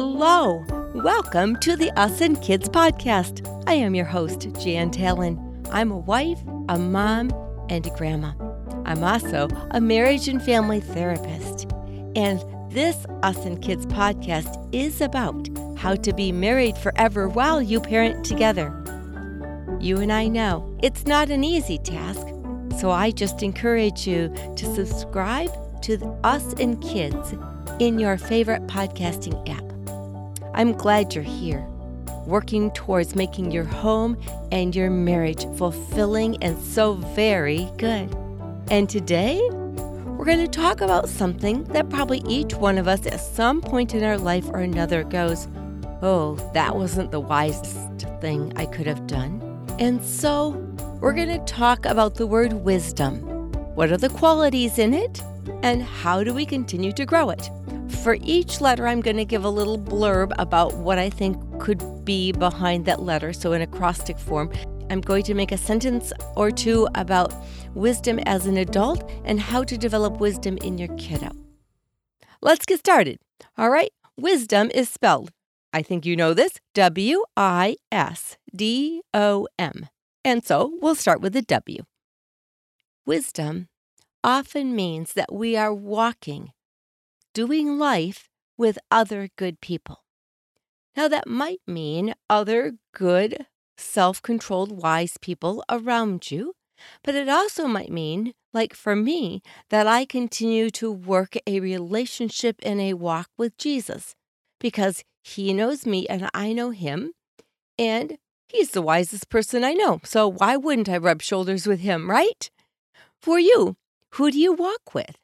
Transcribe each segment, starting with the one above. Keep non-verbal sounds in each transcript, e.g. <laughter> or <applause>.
Hello. Welcome to the Us and Kids podcast. I am your host, Jan Talon. I'm a wife, a mom, and a grandma. I'm also a marriage and family therapist. And this Us and Kids podcast is about how to be married forever while you parent together. You and I know it's not an easy task, so I just encourage you to subscribe to Us and Kids in your favorite podcasting app. I'm glad you're here, working towards making your home and your marriage fulfilling and so very good. And today, we're going to talk about something that probably each one of us at some point in our life or another goes, Oh, that wasn't the wisest thing I could have done. And so, we're going to talk about the word wisdom. What are the qualities in it? And how do we continue to grow it? For each letter, I'm going to give a little blurb about what I think could be behind that letter. So, in acrostic form, I'm going to make a sentence or two about wisdom as an adult and how to develop wisdom in your kiddo. Let's get started. All right, wisdom is spelled, I think you know this, W I S D O M. And so we'll start with the W. Wisdom often means that we are walking doing life with other good people. Now, that might mean other good, self controlled, wise people around you, but it also might mean, like for me, that I continue to work a relationship and a walk with Jesus because he knows me and I know him, and he's the wisest person I know. So why wouldn't I rub shoulders with him, right? For you, who do you walk with?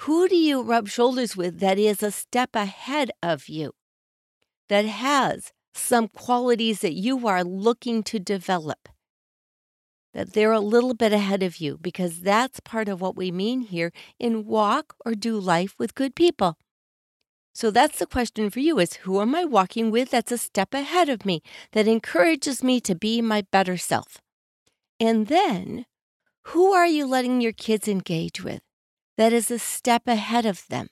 Who do you rub shoulders with that is a step ahead of you, that has some qualities that you are looking to develop? That they're a little bit ahead of you, because that's part of what we mean here in walk or do life with good people. So that's the question for you is who am I walking with that's a step ahead of me, that encourages me to be my better self? And then, who are you letting your kids engage with? that is a step ahead of them.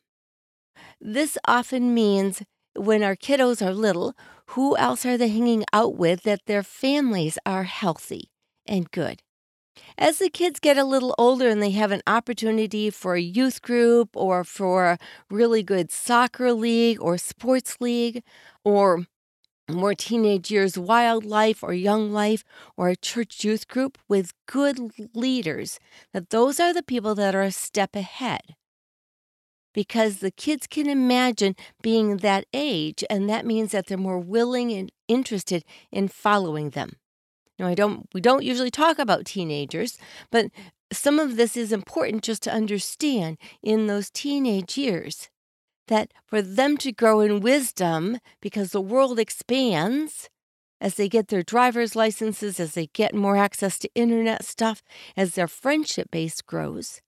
This often means when our kiddos are little, who else are they hanging out with that their families are healthy and good? As the kids get a little older and they have an opportunity for a youth group or for a really good soccer league or sports league or more teenage years WyldLife or Young Life or a church youth group with good leaders, that those are the people that are a step ahead. Because the kids can imagine being that age, and that means that they're more willing and interested in following them. Now, I don't, we don't usually talk about teenagers, but some of this is important just to understand in those teenage years that for them to grow in wisdom, because the world expands as they get their driver's licenses, as they get more access to internet stuff, as their friendship base grows,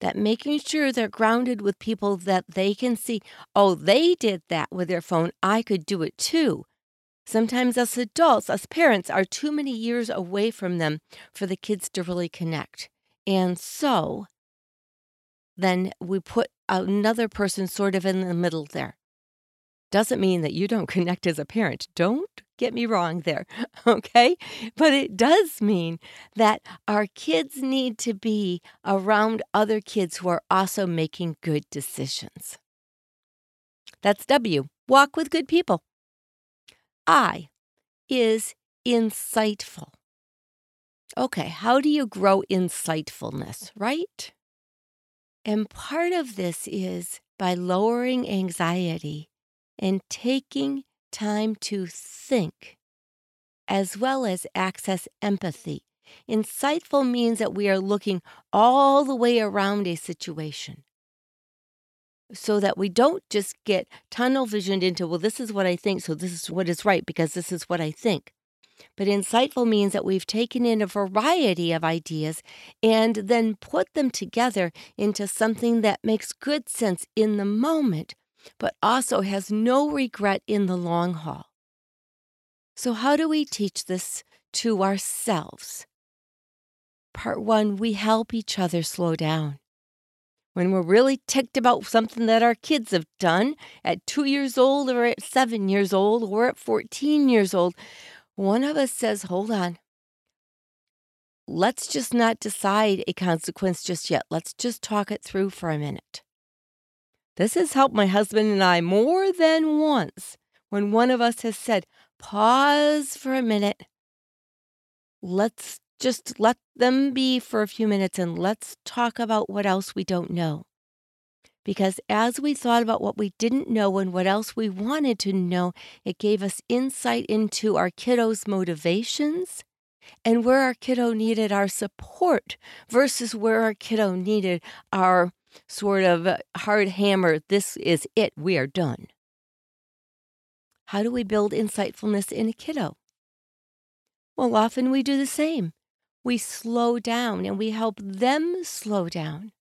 that making sure they're grounded with people that they can see, oh, they did that with their phone, I could do it too. Sometimes us adults, us parents, are too many years away from them for the kids to really connect. And so then we put another person sort of in the middle there. Doesn't mean that you don't <laughs> connect as a parent. Don't get me wrong there, <laughs> okay? But it does mean that our kids need to be around other kids who are also making good decisions. That's W. Walk with good people. I is insightful. Okay, how do you grow insightfulness, right? And part of this is by lowering anxiety and taking time to think, as well as access empathy. Insightful means that we are looking all the way around a situation so that we don't just get tunnel visioned into, well, this is what I think, so this is what is right because this is what I think. But insightful means that we've taken in a variety of ideas and then put them together into something that makes good sense in the moment, but also has no regret in the long haul. So, how do we teach this to ourselves? Part one, we help each other slow down. when we're really ticked about something that our kids have done at two years old or at seven years old or at 14 years old, one of us says, Hold on. Let's just not decide a consequence just yet. Let's just talk it through for a minute. This has helped my husband and I more than once when one of us has said, Pause for a minute. Let's just let them be for a few minutes and let's talk about what else we don't know. Because as we thought about what we didn't know and what else we wanted to know, it gave us insight into our kiddos' motivations and where our kiddo needed our support versus where our kiddo needed our sort of uh, hard hammer. This is it, we are done. How do we build insightfulness in a kiddo? Well, often we do the same we slow down and we help them slow down.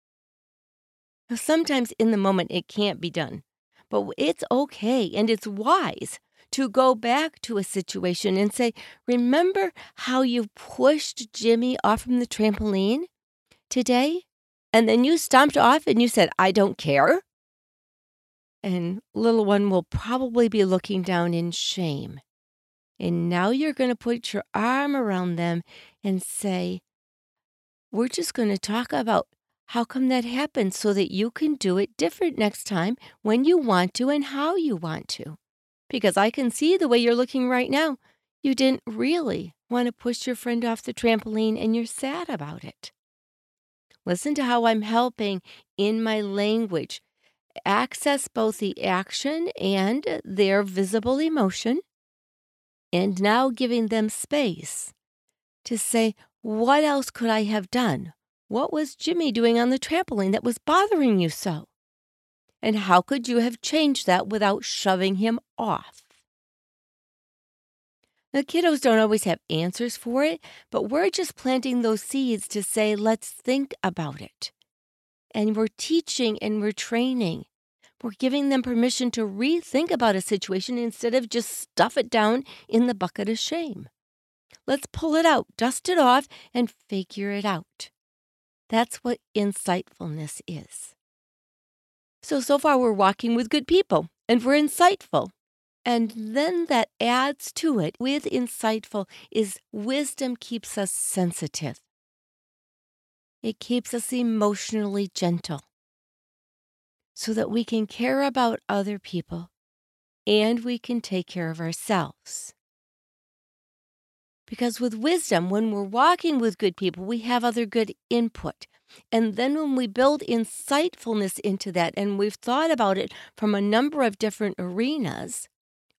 Sometimes in the moment it can't be done, but it's okay and it's wise to go back to a situation and say, Remember how you pushed Jimmy off from the trampoline today? And then you stomped off and you said, I don't care. And little one will probably be looking down in shame. And now you're going to put your arm around them and say, We're just going to talk about how come that happened so that you can do it different next time when you want to and how you want to. Because I can see the way you're looking right now. You didn't really want to push your friend off the trampoline and you're sad about it. Listen to how I'm helping in my language access both the action and their visible emotion, and now giving them space to say, What else could I have done? What was Jimmy doing on the trampoline that was bothering you so? And how could you have changed that without shoving him off? The kiddos don't always have answers for it, but we're just planting those seeds to say, let's think about it. And we're teaching and we're training. We're giving them permission to rethink about a situation instead of just stuff it down in the bucket of shame. Let's pull it out, dust it off, and figure it out. That's what insightfulness is. So, so far, we're walking with good people and we're insightful. And then that adds to it with insightful is wisdom keeps us sensitive. It keeps us emotionally gentle so that we can care about other people and we can take care of ourselves. Because with wisdom, when we're walking with good people, we have other good input. And then when we build insightfulness into that and we've thought about it from a number of different arenas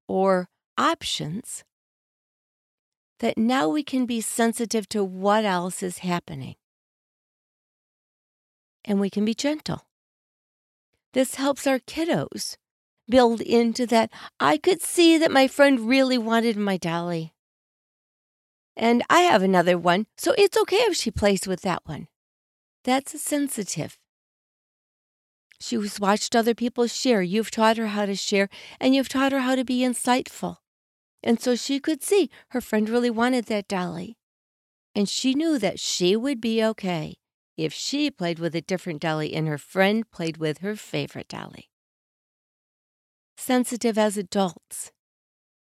or options, that now we can be sensitive to what else is happening. And we can be gentle. This helps our kiddos build into that. I could see that my friend really wanted my dolly. And I have another one, so it's okay if she plays with that one. That's sensitive. She's watched other people share. You've taught her how to share, and you've taught her how to be insightful. And so she could see her friend really wanted that dolly. And she knew that she would be okay if she played with a different dolly and her friend played with her favorite dolly. Sensitive as adults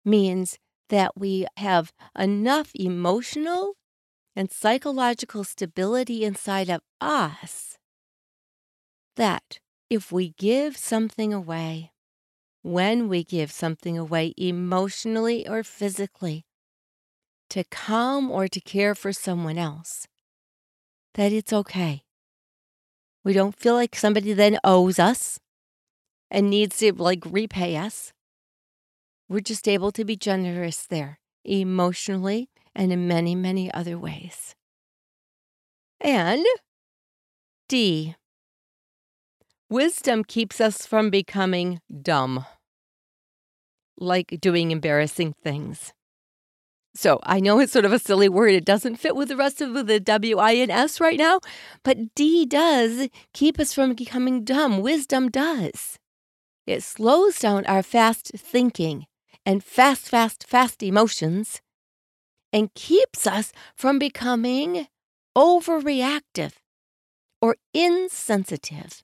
means that we have enough emotional and psychological stability inside of us that if we give something away, when we give something away emotionally or physically, to come or to care for someone else, that it's okay. We don't feel like somebody then owes us and needs to like repay us. We're just able to be generous there, emotionally and in many, many other ways. And D. Wisdom keeps us from becoming dumb, like doing embarrassing things. So I know it's sort of a silly word. It doesn't fit with the rest of the W, I, and S right now, but D does keep us from becoming dumb. Wisdom does. It slows down our fast thinking and fast, fast, fast emotions and keeps us from becoming overreactive or insensitive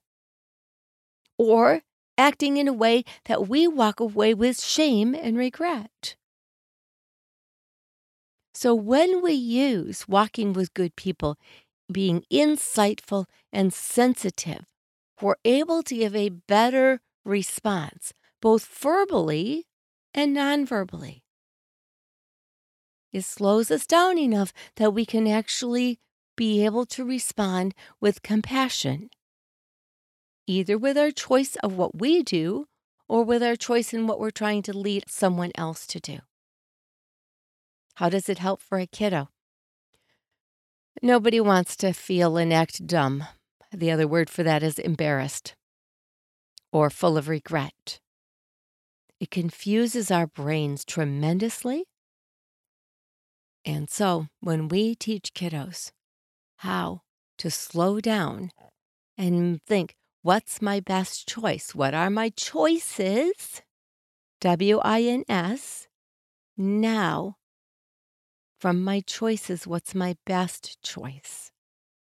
or acting in a way that we walk away with shame and regret. So when we use walking with good people, being insightful and sensitive, we're able to give a better response, both verbally and non-verbally. It slows us down enough that we can actually be able to respond with compassion, either with our choice of what we do or with our choice in what we're trying to lead someone else to do. How does it help for a kiddo? Nobody wants to feel and act dumb. The other word for that is embarrassed or full of regret. It confuses our brains tremendously and so, when we teach kiddos how to slow down and think, what's my best choice? What are my choices? W I N S. Now, from my choices, what's my best choice?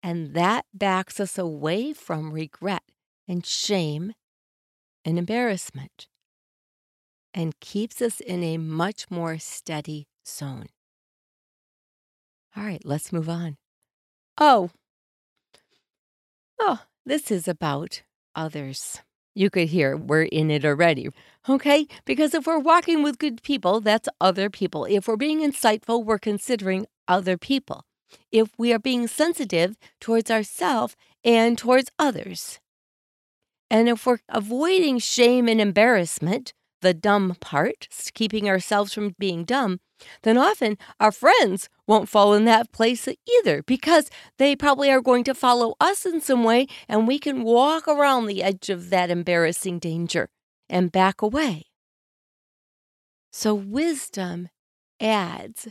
And that backs us away from regret and shame and embarrassment and keeps us in a much more steady zone. All right, let's move on. Oh, oh, this is about others. You could hear we're in it already. Okay? Because if we're walking with good people, that's other people. If we're being insightful, we're considering other people. If we are being sensitive towards ourselves and towards others. And if we're avoiding shame and embarrassment, the dumb part, keeping ourselves from being dumb, then often our friends won't fall in that place either because they probably are going to follow us in some way and we can walk around the edge of that embarrassing danger and back away. So, wisdom adds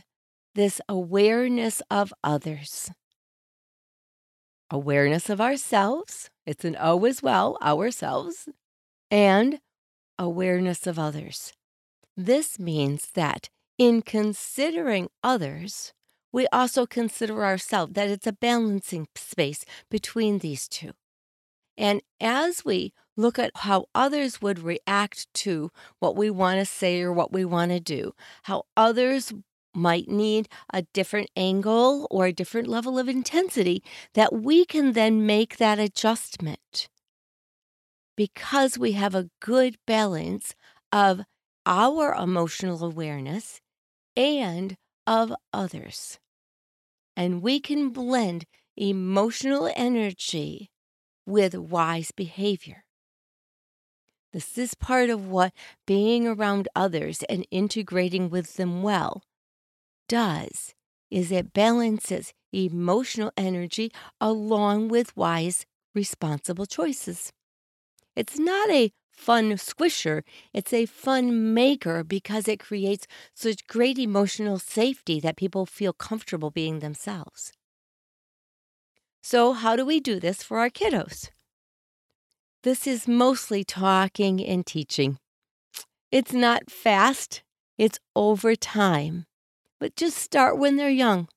this awareness of others, awareness of ourselves. It's an O as well, ourselves, and awareness of others. This means that in considering others, we also consider ourselves, that it's a balancing space between these two. And as we look at how others would react to what we want to say or what we want to do, how others might need a different angle or a different level of intensity, that we can then make that adjustment because we have a good balance of our emotional awareness and of others. And we can blend emotional energy with wise behavior. This is part of what being around others and integrating with them well does is it balances emotional energy along with wise responsible choices. It's not a fun squisher, it's a fun maker because it creates such great emotional safety that people feel comfortable being themselves. So, how do we do this for our kiddos? This is mostly talking and teaching. It's not fast, it's over time. But just start when they're young.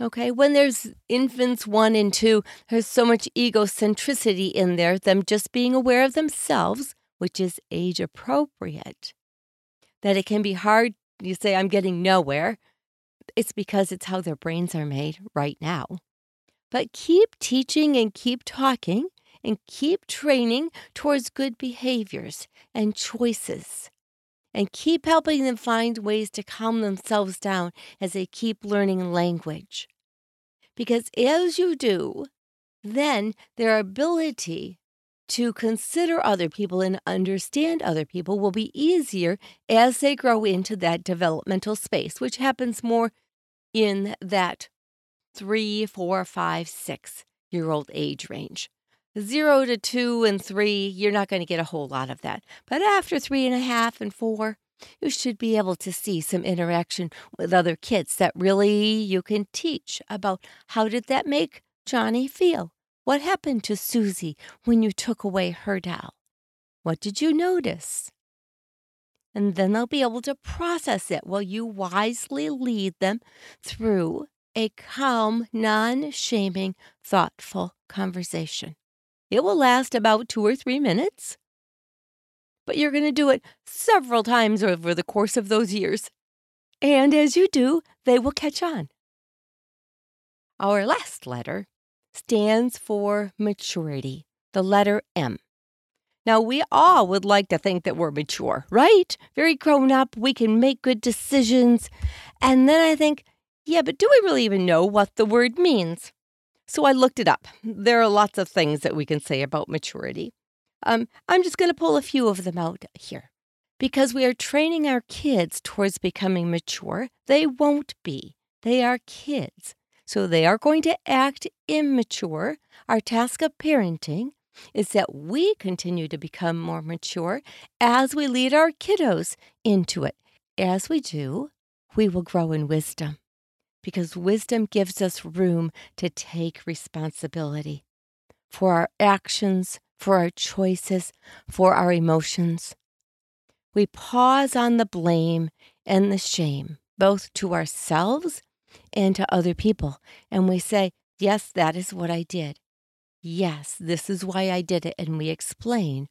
Okay, when there's infants one and two, there's so much egocentricity in there, them just being aware of themselves, which is age appropriate, that it can be hard. You say, I'm getting nowhere. It's because it's how their brains are made right now. But keep teaching and keep talking and keep training towards good behaviors and choices and keep helping them find ways to calm themselves down as they keep learning language. Because as you do, then their ability to consider other people and understand other people will be easier as they grow into that developmental space, which happens more in that three, four, five, six year old age range zero to two and three, you're not going to get a whole lot of that. But after three and a half and four, you should be able to see some interaction with other kids that really you can teach about how did that make Johnny feel? What happened to Susie when you took away her doll? What did you notice? And then they'll be able to process it while you wisely lead them through a calm, non shaming, thoughtful conversation. It will last about two or three minutes, but you're going to do it several times over the course of those years. And as you do, they will catch on. Our last letter stands for maturity, the letter M. Now, we all would like to think that we're mature, right? Very grown up, we can make good decisions. And then I think, yeah, but do we really even know what the word means? So I looked it up. There are lots of things that we can say about maturity. Um, I'm just going to pull a few of them out here. Because we are training our kids towards becoming mature, they won't be. They are kids. So they are going to act immature. Our task of parenting is that we continue to become more mature as we lead our kiddos into it. As we do, we will grow in wisdom because wisdom gives us room to take responsibility for our actions, for our choices, for our emotions. We pause on the blame and the shame, both to ourselves and to other people, and we say, Yes, that is what I did. Yes, this is why I did it. And we explain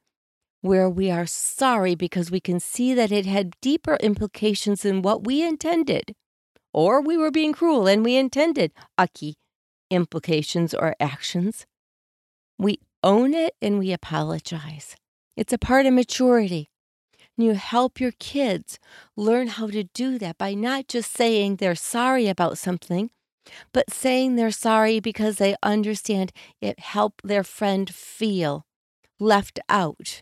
where we are sorry because we can see that it had deeper implications than what we intended or we were being cruel and we intended ucky implications or actions. We own it and we apologize. It's a part of maturity. And you help your kids learn how to do that by not just saying they're sorry about something, but saying they're sorry because they understand it helped their friend feel left out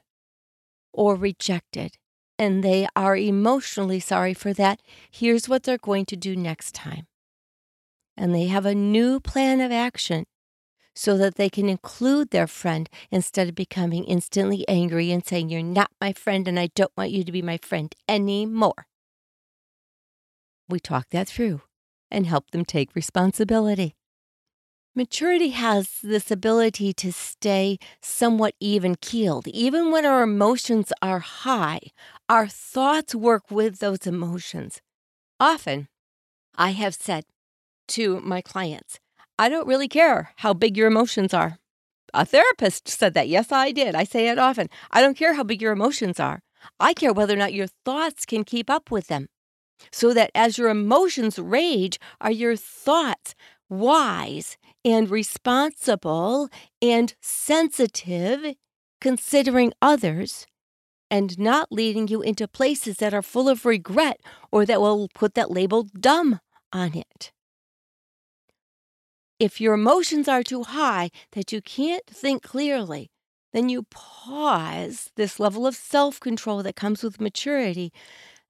or rejected and they are emotionally sorry for that, here's what they're going to do next time. And they have a new plan of action so that they can include their friend instead of becoming instantly angry and saying, You're not my friend and I don't want you to be my friend anymore. We talk that through and help them take responsibility. Maturity has this ability to stay somewhat even keeled. Even when our emotions are high, our thoughts work with those emotions. Often, I have said to my clients, I don't really care how big your emotions are. A therapist said that. Yes, I did. I say it often. I don't care how big your emotions are. I care whether or not your thoughts can keep up with them. So that as your emotions rage, are your thoughts wise and responsible and sensitive, considering others, and not leading you into places that are full of regret or that will put that label dumb on it. If your emotions are too high that you can't think clearly, then you pause this level of self control that comes with maturity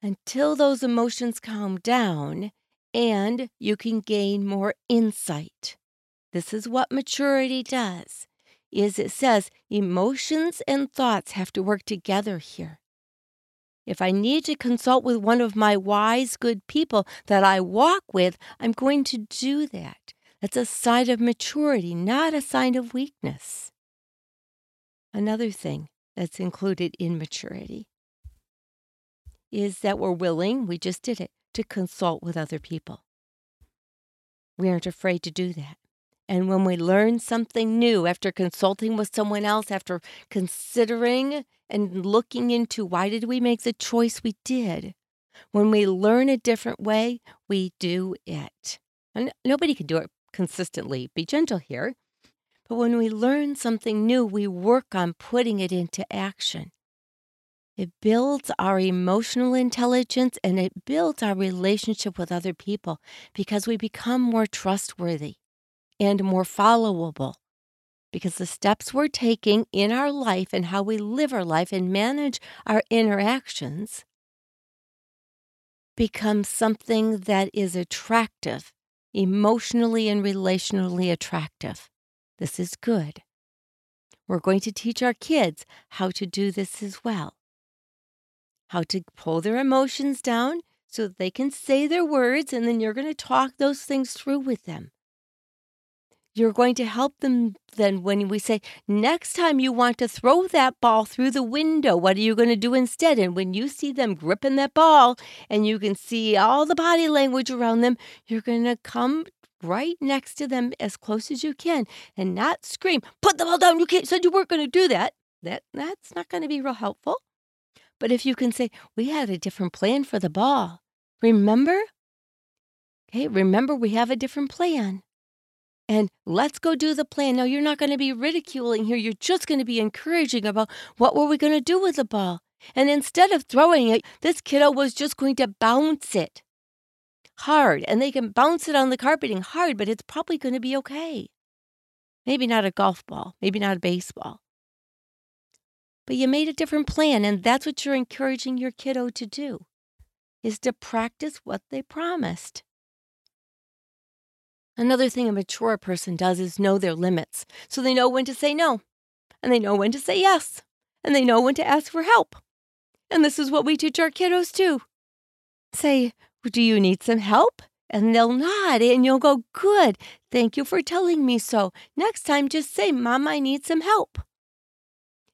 until those emotions calm down and you can gain more insight. This is what maturity does. Is it says emotions and thoughts have to work together here. If I need to consult with one of my wise, good people that I walk with, I'm going to do that. That's a sign of maturity, not a sign of weakness. Another thing that's included in maturity is that we're willing, we just did it, to consult with other people. We aren't afraid to do that. And when we learn something new after consulting with someone else, after considering and looking into why did we make the choice we did, when we learn a different way, we do it. And nobody can do it consistently. Be gentle here. But when we learn something new, we work on putting it into action. It builds our emotional intelligence and it builds our relationship with other people because we become more trustworthy and more followable. Because the steps we're taking in our life and how we live our life and manage our interactions become something that is attractive, emotionally and relationally attractive. This is good. We're going to teach our kids how to do this as well how to pull their emotions down so they can say their words, and then you're going to talk those things through with them. You're going to help them then when we say, next time you want to throw that ball through the window, what are you going to do instead? And when you see them gripping that ball and you can see all the body language around them, you're going to come right next to them as close as you can and not scream, put the ball down. You can't, said you weren't going to do that. That That's not going to be real helpful. But if you can say, we had a different plan for the ball. Remember? Okay, remember we have a different plan. And let's go do the plan. Now, you're not going to be ridiculing here. You're just going to be encouraging about what were we going to do with the ball. And instead of throwing it, this kiddo was just going to bounce it hard. And they can bounce it on the carpeting hard, but it's probably going to be okay. Maybe not a golf ball, maybe not a baseball. But you made a different plan, and that's what you're encouraging your kiddo to do is to practice what they promised. Another thing a mature person does is know their limits. So they know when to say no, and they know when to say yes, and they know when to ask for help. And this is what we teach our kiddos too. Say, Do you need some help? And they'll nod, and you'll go, Good. Thank you for telling me so. Next time, just say, Mom, I need some help.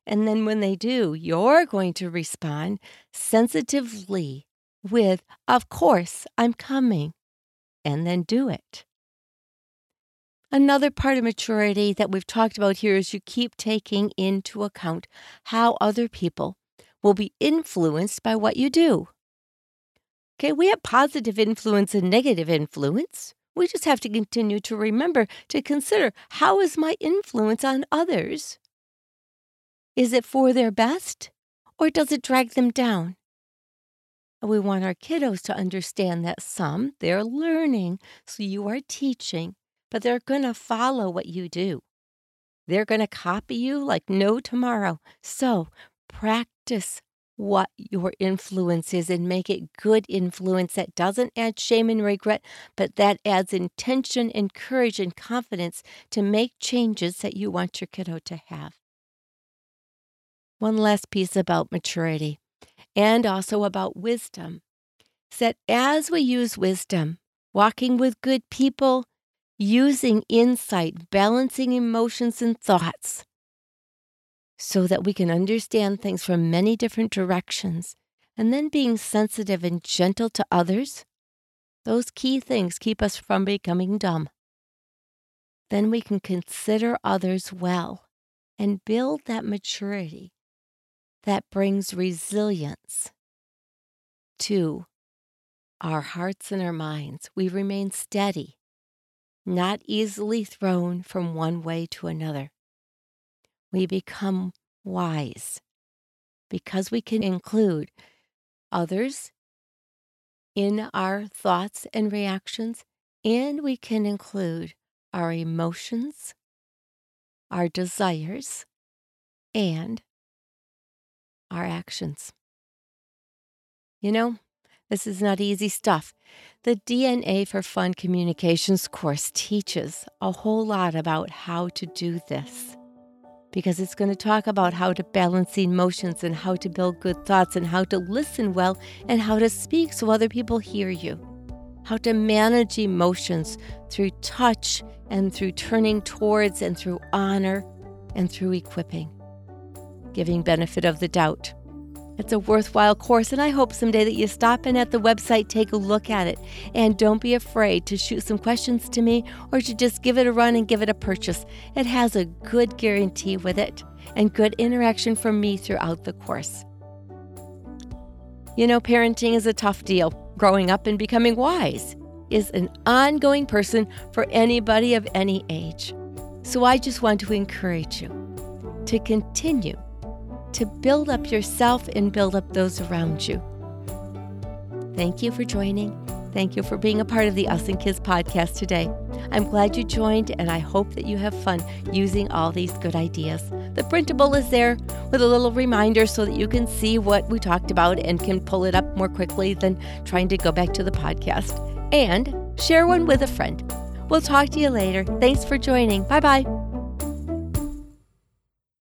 And then when they do, you're going to respond sensitively with, Of course, I'm coming. And then do it. Another part of maturity that we've talked about here is you keep taking into account how other people will be influenced by what you do. Okay, we have positive influence and negative influence. We just have to continue to remember to consider how is my influence on others? Is it for their best or does it drag them down? We want our kiddos to understand that some they're learning, so you are teaching, but they're going to follow what you do. They're going to copy you like no tomorrow. So practice what your influence is and make it good influence that doesn't add shame and regret, but that adds intention and courage and confidence to make changes that you want your kiddo to have. One last piece about maturity and also about wisdom is that as we use wisdom, walking with good people, using insight, balancing emotions and thoughts so that we can understand things from many different directions, and then being sensitive and gentle to others. Those key things keep us from becoming dumb. Then we can consider others well and build that maturity that brings resilience to our hearts and our minds. We remain steady not easily thrown from one way to another. We become wise because we can include others in our thoughts and reactions, and we can include our emotions, our desires, and our actions. You know, this is not easy stuff. The DNA for Fun Communications course teaches a whole lot about how to do this because it's going to talk about how to balance emotions and how to build good thoughts and how to listen well and how to speak so other people hear you. How to manage emotions through touch and through turning towards and through honor and through equipping, giving benefit of the doubt. It's a worthwhile course, and I hope someday that you stop in at the website, take a look at it, and don't be afraid to shoot some questions to me or to just give it a run and give it a purchase. It has a good guarantee with it and good interaction from me throughout the course. You know, parenting is a tough deal. Growing up and becoming wise is an ongoing person for anybody of any age. So I just want to encourage you to continue to build up yourself and build up those around you. Thank you for joining. Thank you for being a part of the Us and Kids podcast today. I'm glad you joined, and I hope that you have fun using all these good ideas. The printable is there with a little reminder so that you can see what we talked about and can pull it up more quickly than trying to go back to the podcast. And share one with a friend. We'll talk to you later. Thanks for joining. Bye bye.